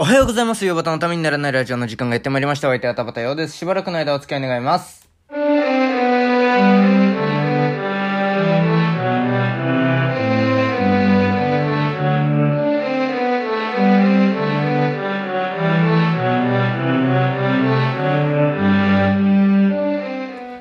おはようございます。ヨバタのためにならないラジオの時間がやってまいりました。お相手は田畑ようです。しばらくの間お付き合い願います。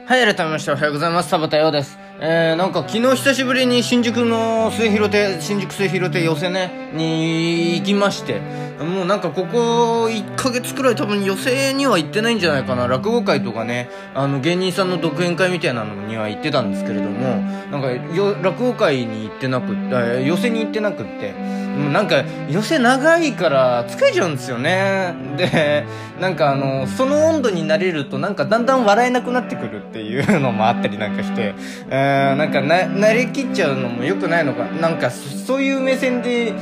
はい、改めましておはようございます。田畑ようです。えー、なんか昨日久しぶりに新宿の末広亭、新宿末広亭寄せね、に行きまして、もうなんかここ1ヶ月くらい多分寄せには行ってないんじゃないかな。落語会とかね、あの芸人さんの独演会みたいなのには行ってたんですけれども、なんかよ落語会に行ってなくって、寄せに行ってなくって、もうなんか寄せ長いから疲れちゃうんですよね。で、なんかあの、その温度になれるとなんかだんだん笑えなくなってくるっていうのもあったりなんかして、えー、なんかな、慣れきっちゃうのも良くないのか、なんかそういう目線で、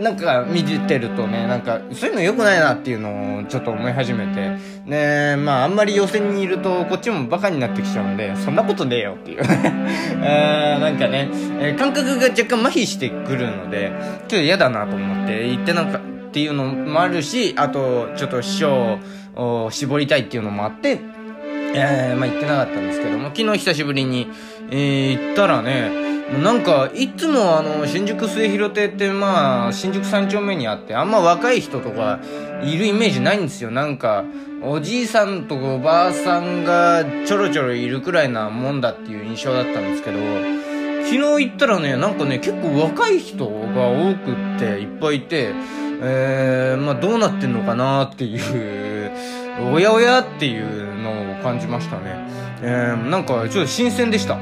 なんか見てるとね、なんかそういうの良くないなっていうのをちょっと思い始めて、ねまああんまり予選にいるとこっちもバカになってきちゃうんで、そんなことねえよっていう。え ー、なんかね、えー感覚が若干麻痺してくるので、ちょっと嫌だなと思って行ってなんかっていうのもあるし、あとちょっと師匠を絞りたいっていうのもあって、えー、まあ行ってなかったんですけども、昨日久しぶりに、えー、行ったらね、なんか、いつもあの、新宿末広亭ってまあ、新宿三丁目にあって、あんま若い人とかいるイメージないんですよ。なんか、おじいさんとおばあさんがちょろちょろいるくらいなもんだっていう印象だったんですけど、昨日行ったらね、なんかね、結構若い人が多くって、いっぱいいて、えー、まあどうなってんのかなっていう、おやおやっていうのを感じましたね。えー、なんかちょっと新鮮でした。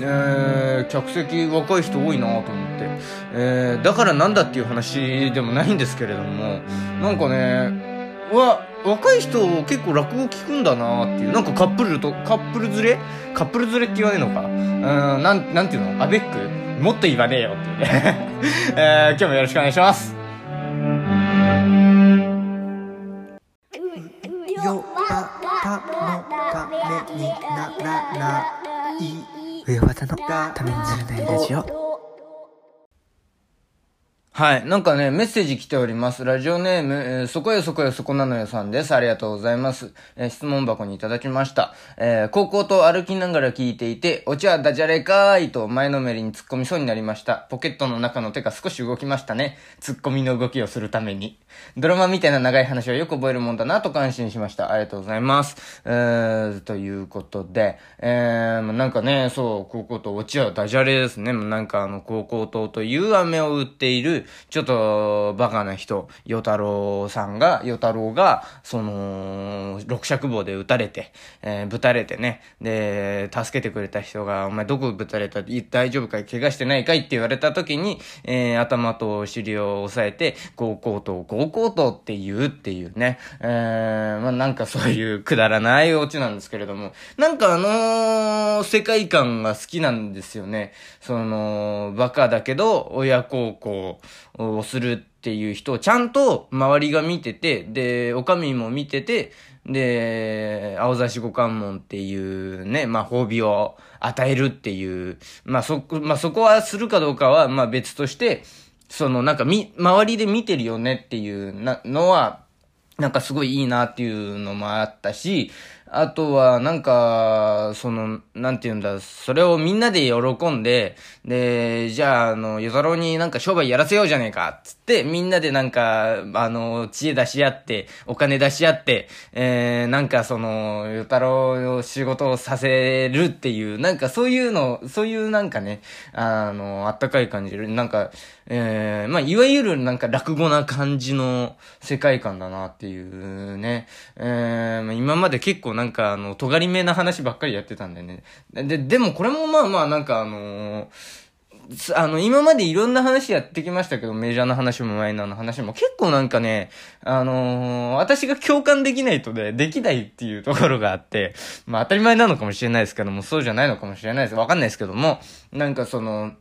えー、客席若い人多いなと思って、えー、だからなんだっていう話でもないんですけれども、なんかね、わ、若い人結構落語聞くんだなっていう、なんかカップルと、カップル連れ？カップル連れって言わねえのか？うん、なん、なんていうの？アベック？もっと言わねえよっていうね。えー、今日もよろしくお願いします。よばたのためにならない上技のためにならないラジオ。はい。なんかね、メッセージ来ております。ラジオネーム、えーそこよそこよそこなのよさんです。ありがとうございます。えー質問箱にいただきました。えー高校と歩きながら聞いていて、お茶はダジャレかーいと前のめりに突っ込みそうになりました。ポケットの中の手が少し動きましたね。突っ込みの動きをするために。ドラマみたいな長い話はよく覚えるもんだなと感心しました。ありがとうございます。えー、ということで、えー、なんかね、そう、高校とお茶はダジャレですね。なんかあの、高校とという飴を売っている、ちょっとバカな人、与太郎さんが、与太郎が、その、六尺棒で撃たれて、えー、ぶたれてね、で、助けてくれた人が、お前どこぶたれた？い大丈夫かい？怪我してないかい？って言われた時に、えー、頭と尻を押さえて、高校と、高校とって言うっていうね、えー、まあなんかそういうくだらないオチなんですけれども、なんかあのー世界観が好きなんですよね。その、バカだけど、親孝行。をするっていう人をちゃんと周りが見てて、で、お上も見てて、で、青差し五関門っていうね、まあ、褒美を与えるっていう、まあ、そ、まあ、そこはするかどうかは、まあ、別として、その、なんか、み、周りで見てるよねっていうなのは、なんかすごいいいなっていうのもあったし、あとは、なんか、その、なんて言うんだ、それをみんなで喜んで、で、じゃあ、あの、与太郎になんか商売やらせようじゃねえか、つって、みんなでなんか、あの、知恵出し合って、お金出し合って、えー、なんかその、与太郎の仕事をさせるっていう、なんかそういうの、そういうなんかね、あの、あったかい感じで、なんか、えー、まあ、いわゆるなんか落語な感じの世界観だなっていうね。えー、今まで結構なんかあの、尖りめな話ばっかりやってたんだよね。で、でもこれもまあまあなんかあのーあの、今までいろんな話やってきましたけど、メジャーな話もマイナーな話も、結構なんかね、あのー私が共感できないとね、できないっていうところがあって、まあ当たり前なのかもしれないですけども、そうじゃないのかもしれないです。わかんないですけども、なんかその、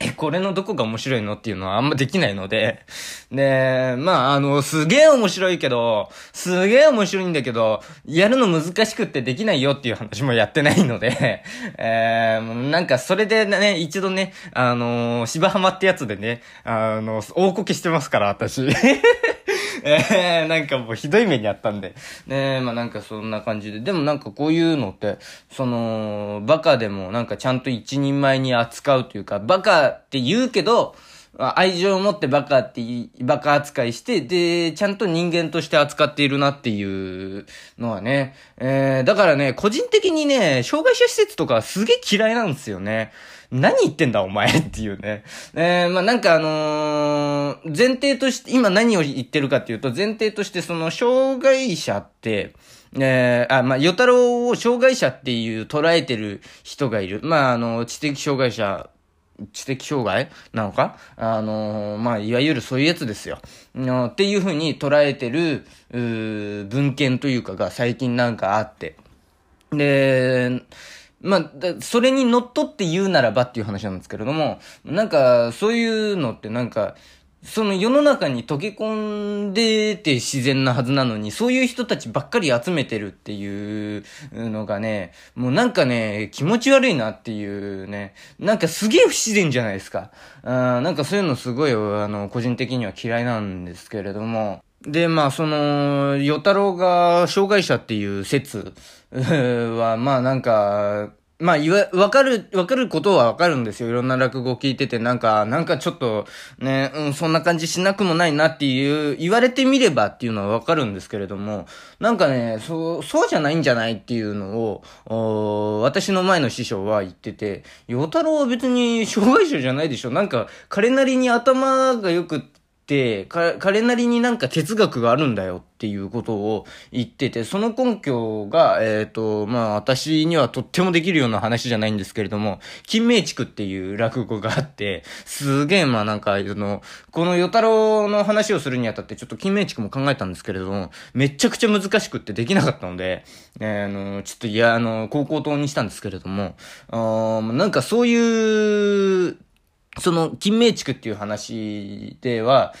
え、これのどこが面白いのっていうのはあんまできないので、で、まあ、あの、すげえ面白いけど、すげえ面白いんだけど、やるの難しくってできないよっていう話もやってないので、えー、なんかそれでね、一度ね、あの、芝浜ってやつでね、あの、大こけしてますから、私。えー、なんかもうひどい目にあったんで。ねえまあなんかそんな感じで。でもなんかこういうのって、その、バカでもなんかちゃんと一人前に扱うというか、バカって言うけど、愛情を持ってバカって、バカ扱いして、で、ちゃんと人間として扱っているなっていうのはね。えー、だからね、個人的にね、障害者施設とかすげえ嫌いなんですよね。何言ってんだお前っていうね。えー、まあ、なんかあのー前提として、今何を言ってるかっていうと、前提としてその、障害者って、えー、あ、まあ、与太郎を障害者っていう捉えてる人がいる。まあ、あの、知的障害者、知的障害なのか？あのーまあ、いわゆるそういうやつですよ。のっていうふうに捉えてる、文献というかが最近なんかあって。で、まあ、それに乗っ取って言うならばっていう話なんですけれども、なんか、そういうのってなんか、その世の中に溶け込んでて自然なはずなのに、そういう人たちばっかり集めてるっていうのがね、もうなんかね、気持ち悪いなっていうね、なんかすげえ不自然じゃないですか。あなんかそういうのすごい、あの、個人的には嫌いなんですけれども、で、まあ、その、与太郎が障害者っていう説は、まあなんか、まあ、いわ、わかる、わかることはわかるんですよ。いろんな落語聞いてて、なんか、なんかちょっと、ね、うん、そんな感じしなくもないなっていう、言われてみればっていうのはわかるんですけれども、なんかね、そう、そうじゃないんじゃないっていうのを、お私の前の師匠は言ってて、与太郎は別に障害者じゃないでしょ。なんか、彼なりに頭が良く、彼なりになんか哲学があるんだよっていうことを言ってて、その根拠が、えっ、と、まあ私にはとってもできるような話じゃないんですけれども、金明地区っていう落語があって、すげえまあなんか、その、この与太郎の話をするにあたってちょっと金明地区も考えたんですけれども、めちゃくちゃ難しくってできなかったので、えーあの、ちょっといや、あの、高校党にしたんですけれども、あなんかそういう、その、金明地区っていう話では、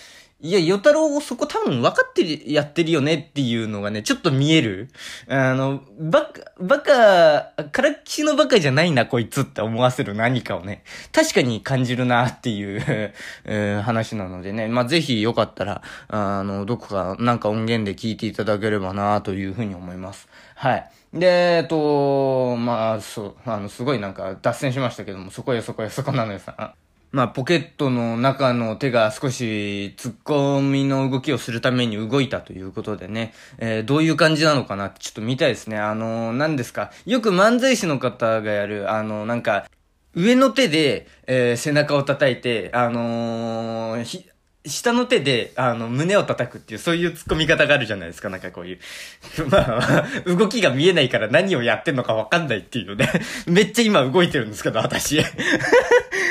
いや、与太郎をそこ多分分かってやってるよねっていうのがね、ちょっと見える。あの、バカ、バカ、からっきしのバカじゃないな、こいつって思わせる何かをね、確かに感じるなっていう、え 話なのでね、まあ、ぜひよかったら、あの、どこかなんか音源で聞いていただければなというふうに思います。はい。で、えっと、まあ、そう、あの、すごいなんか脱線しましたけども、そこよそこよそこなのよさ。まあ、ポケットの中の手が少し突っ込みの動きをするために動いたということでね、えーどういう感じなのかなってちょっと見たいですね。あの何ですか。よく漫才師の方がやる、あの、なんか、上の手で、えー背中を叩いて、あのーひ下の手で、あの、胸を叩くっていう、そういう突っ込み方があるじゃないですか、なんかこういう。まあ、動きが見えないから何をやってんのかわかんないっていうね。めっちゃ今動いてるんですけど、私。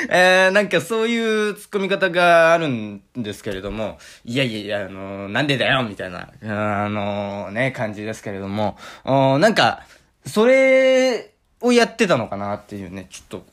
えー、なんかそういう突っ込み方があるんですけれども、いやいやいや、あのなんでだよみたいな、あのね、感じですけれども、おなんか、それをやってたのかなっていうね、ちょっと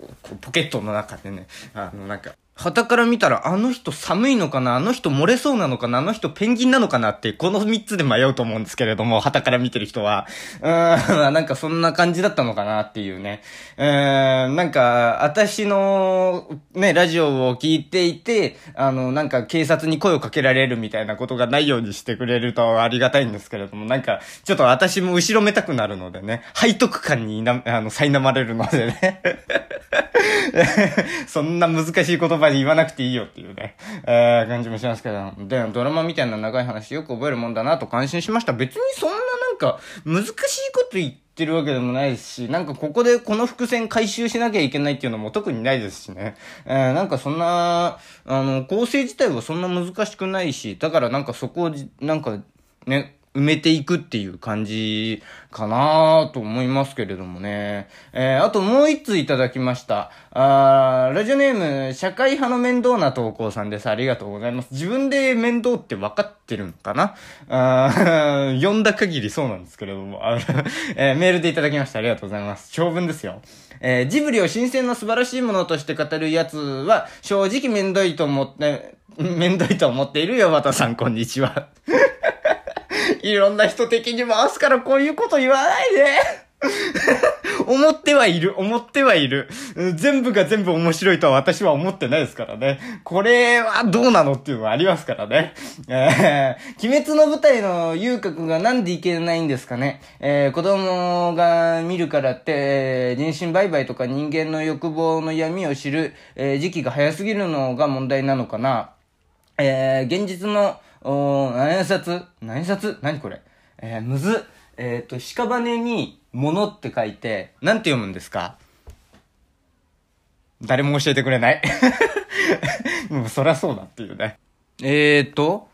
ポケットの中でね、あの、なんか、旗から見たら、あの人寒いのかな？あの人漏れそうなのかな？あの人ペンギンなのかな？って、この3つで迷うと思うんですけれども、旗から見てる人は。うーん、なんかそんな感じだったのかなっていうね。うーん、なんか、私の、ね、ラジオを聞いていて、あの、なんか警察に声をかけられるみたいなことがないようにしてくれるとありがたいんですけれども、なんか、ちょっと私も後ろめたくなるのでね、背徳感にな、あの、苛まれるのでね。そんな難しい言葉で言わなくていいよっていうね、えー、感じもしますけど。で、ドラマみたいな長い話よく覚えるもんだなと感心しました。別にそんななんか、難しいこと言ってるわけでもないですし、なんかここでこの伏線回収しなきゃいけないっていうのも特にないですしね。えー、なんかそんな、あの、構成自体はそんな難しくないし、だからなんかそこを、なんか、ね、埋めていくっていう感じかなと思いますけれどもね。えー、あともう一通いただきました。あーラジオネーム、社会派の面倒な投稿さんです。ありがとうございます。自分で面倒って分かってるのかな？あー 読んだ限りそうなんですけれども、あえーメールでいただきました。ありがとうございます。長文ですよ。えージブリを新鮮な素晴らしいものとして語るやつは、正直めんどいと思って、めんどいと思っているよ、和田さん、こんにちは。いろんな人的に回すからこういうこと言わないで 思ってはいる、思ってはいる。全部が全部面白いとは私は思ってないですからね。これはどうなのっていうのはありますからね。えー、鬼滅の舞台の遊郭がなんでいけないんですかね。えー、子供が見るからって、人身売買とか人間の欲望の闇を知る、えー、時期が早すぎるのが問題なのかな。えー、現実の、お何冊？何冊？何これ？えー、むずえっ、ー、と、屍に物って書いて、なんて読むんですか？誰も教えてくれない。もうそりゃそうだっていうね。えーと、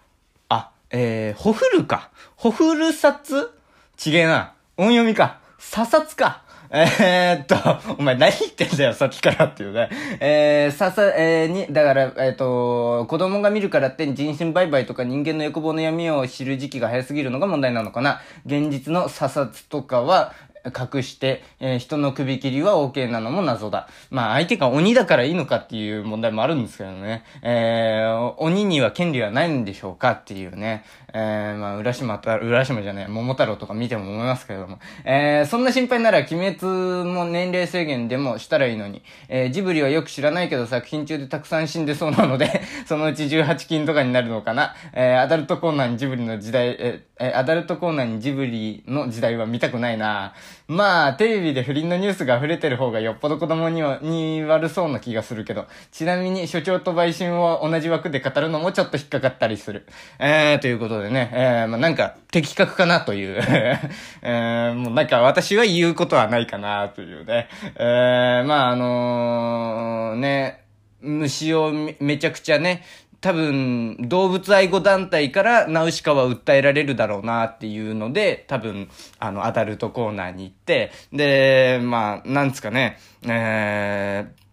あ、えー、ほふるか。ほふるさつちげえな。音読みか。ささつか。えー、っと、お前何言ってんだよ、さっきからっていうね。えー、ささ、えー、に、だから、えー、っと、子供が見るからって人身売買とか人間の欲望の闇を知る時期が早すぎるのが問題なのかな。現実の査察とかは、隠して、えー、人の首切りは OK なのも謎だ。まあ相手が鬼だからいいのかっていう問題もあるんですけどね。えー、鬼には権利はないんでしょうかっていうね。えー、まあ浦島と、浦島じゃない、桃太郎とか見ても思いますけれども。えー、そんな心配なら鬼滅も年齢制限でもしたらいいのに。えー、ジブリはよく知らないけど作品中でたくさん死んでそうなので そのうち18金とかになるのかな。えー、アダルトコーナーにジブリの時代、えー、アダルトコーナーにジブリの時代は見たくないな。まあ、テレビで不倫のニュースが溢れてる方がよっぽど子供には、に悪そうな気がするけど、ちなみに所長と売春を同じ枠で語るのもちょっと引っかかったりする。えー、ということでね、えー、まあなんか、的確かなという。えー、もうなんか私は言うことはないかなというね。えー、まああのー、ね、虫をめちゃくちゃね、多分、動物愛護団体からナウシカは訴えられるだろうなっていうので、多分、あの、アダルトコーナーに行って、で、まあ、なんですかね、えー、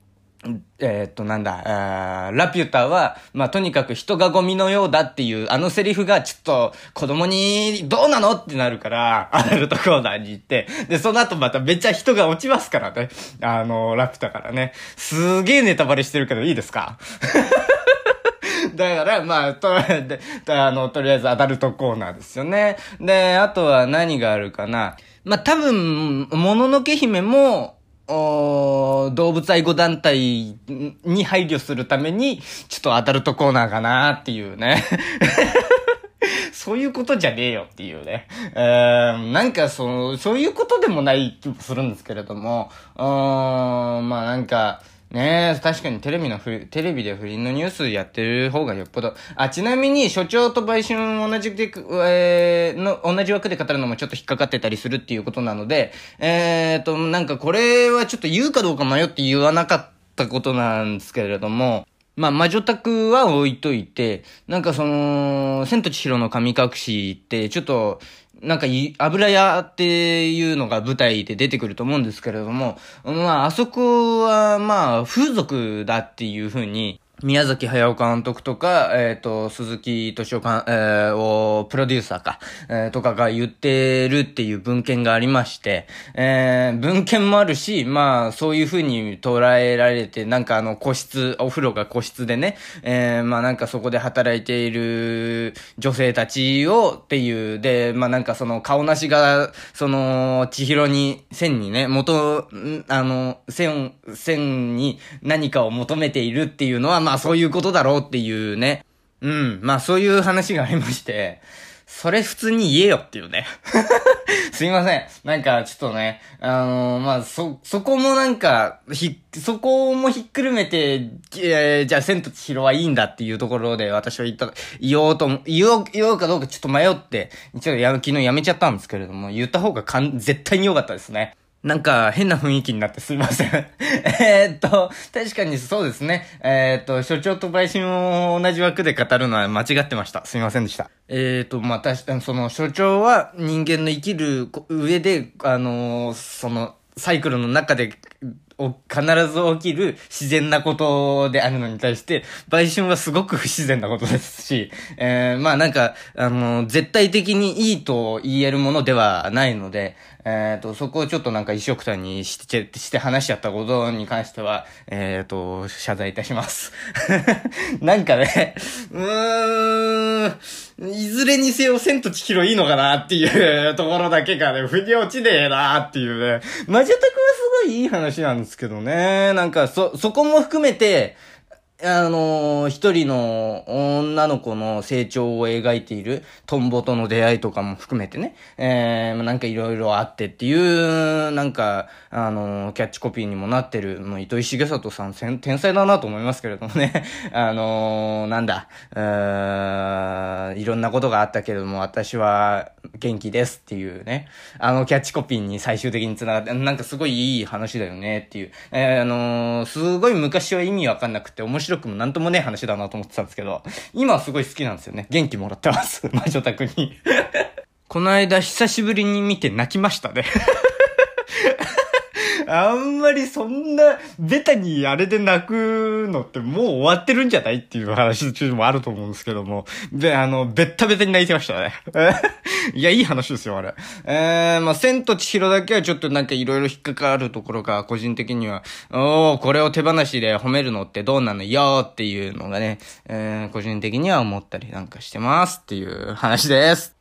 えー、っと、なんだ、ラピュタは、まあ、とにかく人がゴミのようだっていう、あのセリフがちょっと子供にどうなのってなるから、アダルトコーナーに行って、で、その後まためっちゃ人が落ちますからね。あの、ラピュタからね。すげえネタバレしてるけどいいですか？だから、まあ、と、で、あの、とりあえずアダルトコーナーですよね。で、あとは何があるかな。まあ、多分、もののけ姫も、お動物愛護団体に配慮するために、ちょっとアダルトコーナーかなっていうね。そういうことじゃねえよっていうね。えー、なんかその、そういうことでもない気もするんですけれども、うーん、まあなんか、ねえ、確かにテレビのふ、テレビで不倫のニュースやってる方がよっぽど。あ、ちなみに、所長と売春同じで、えー、の、同じ枠で語るのもちょっと引っかかってたりするっていうことなので、えーと、なんかこれはちょっと言うかどうか迷って言わなかったことなんですけれども、まあ、魔女宅は置いといて、なんかその、千と千尋の神隠しって、ちょっと、なんか油屋っていうのが舞台で出てくると思うんですけれども、まあ、あそこは、まあ、風俗だっていうふうに、宮崎駿監督とか、えっ、ー、と、鈴木敏夫監、えー、を、プロデューサーか、えー、とかが言ってるっていう文献がありまして、えー、文献もあるし、まあ、そういう風に捉えられて、なんかあの、個室、お風呂が個室でね、えー、まあなんかそこで働いている女性たちをっていう、で、まあなんかその顔なしが、その、千尋に、線にね、元、あの、線、線に何かを求めているっていうのは、まああそういうことだろうっていうね。うん。まあそういう話がありまして、それ普通に言えよっていうね。すいません。なんか、ちょっとね、あのー、まあ、そ、そこもなんか、ひ、そこもひっくるめて、えー、じゃあ、千と千尋はいいんだっていうところで、私は言った、言おうと、言おう、言おうかどうかちょっと迷って、ちょっとや、昨日やめちゃったんですけれども、言った方がかん、絶対に良かったですね。なんか変な雰囲気になってすいません えっと、確かにそうですね。えー、っと、所長と売春を同じ枠で語るのは間違ってました。すいませんでした。えー、っと、まあ、確かにその所長は人間の生きる上で、あのー、その、サイクルの中で、お必ず起きる自然なことであるのに対して、売春はすごく不自然なことですし、えー、まあなんか、あの、絶対的にいいと言えるものではないので、えっ、と、そこをちょっとなんか一緒くたにして、して話しちゃったことに関しては、えっ、と、謝罪いたします。なんかね、うーん、いずれにせよ千と千尋いいのかなっていうところだけがね、腑に落ちねえなっていうね。マジャタクはすごいいい話なんですけどね。なんか、そ、そこも含めて、あのー一人の女の子の成長を描いているトンボとの出会いとかも含めてね、えー、なんかいろいろあってっていう、なんか、あのーキャッチコピーにもなってる、もう糸井重里さん天才だなと思いますけれどもね、あのーなんだ、うーいろんなことがあったけれども、私は元気ですっていうね、あのキャッチコピーに最終的につながって、なんかすごいいい話だよねっていう、えー、あのーすごい昔は意味わかんなくて面白くもなんともねえ話だなと思ってたんですけど、今はすごい好きなんですよね。元気もらってます。魔女宅に。この間久しぶりに見て泣きましたね。あんまりそんな、ベタにあれで泣くのってもう終わってるんじゃないっていう話中もあると思うんですけども。で、あの、ベッタベタに泣いてましたね。いや、いい話ですよ、あれ。えー、まあ、千と千尋だけはちょっとなんかいろいろ引っかかるところが、個人的には、おー、これを手放しで褒めるのってどうなの？よっていうのがね、えー、個人的には思ったりなんかしてますっていう話です。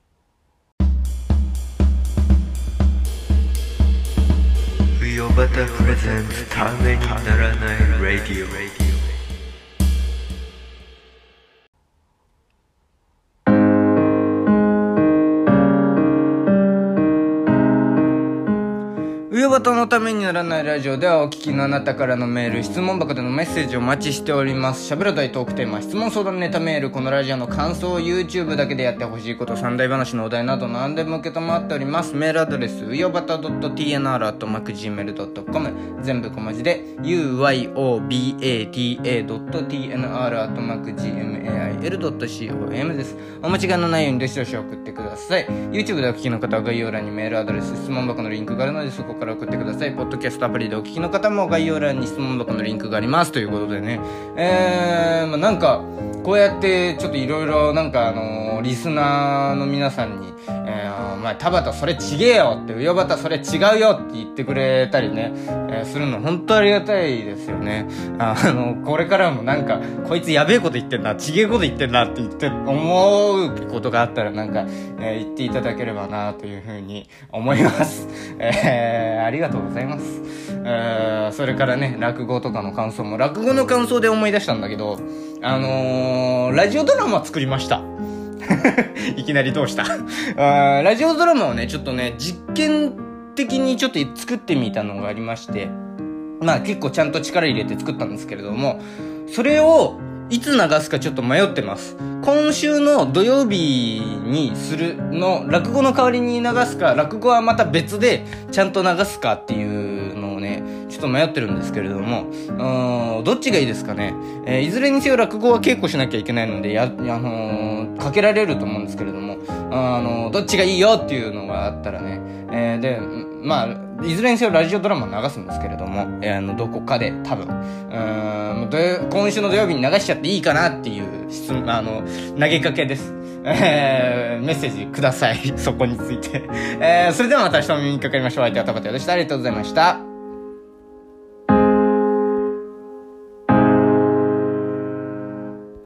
ウヨバタプレゼンツためにならないラディオうよばたのためにならないラジオではお聞きのあなたからのメール、質問箱でのメッセージをお待ちしております。喋る大トークテーマ、質問相談ネタメール、このラジオの感想、YouTube だけでやってほしいこと、三大話のお題など何でも受け止まっております。メールアドレス、うよばた .tnr.macgmail.com 全部小文字で、uyobata.tnr.macgmail.com です。お間違いのないようにどしどし送ってください。YouTube でお聞きの方は概要欄にメールアドレス、質問箱のリンクがあるのでそこから送ってください。ポッドキャストアプリでお聞きの方も概要欄に質問箱のリンクがあります。ということでね。えー、まあなんか、こうやってちょっといろいろなんかあのーリスナーの皆さんに、えー、お前田畑それちげえよって、うよばたそれ違うよって言ってくれたりね、えーするの本当ありがたいですよね。ああの、これからもなんか、こいつやべえこと言ってんな、ちげえこと言ってんなって言って、思うことがあったらなんか、えー言っていただければなというふうに思います。えー、ありがとうございます。えー、それからね、落語とかの感想も、落語の感想で思い出したんだけど、あのー、ラジオドラマ作りました。いきなりどうした？あラジオドラマをね、ちょっとね、実験的にちょっと作ってみたのがありまして、まあ結構ちゃんと力入れて作ったんですけれども、それをいつ流すかちょっと迷ってます。今週の土曜日にするの、落語の代わりに流すか、落語はまた別でちゃんと流すかっていう、と迷ってるんですけれども、うんどっちがいいですかね？えーいずれにせよ落語は稽古しなきゃいけないので、や、あのーかけられると思うんですけれども、あのーどっちがいいよっていうのがあったらね、えーで、まあ、いずれにせよラジオドラマ流すんですけれども、えーあの、どこかで多分、うん今週の土曜日に流しちゃっていいかなっていう質問、あの、投げかけです。えー、メッセージください。そこについて。えー、それではまた明日お耳にかかりましょう。相手は田畑でした。ありがとうございました。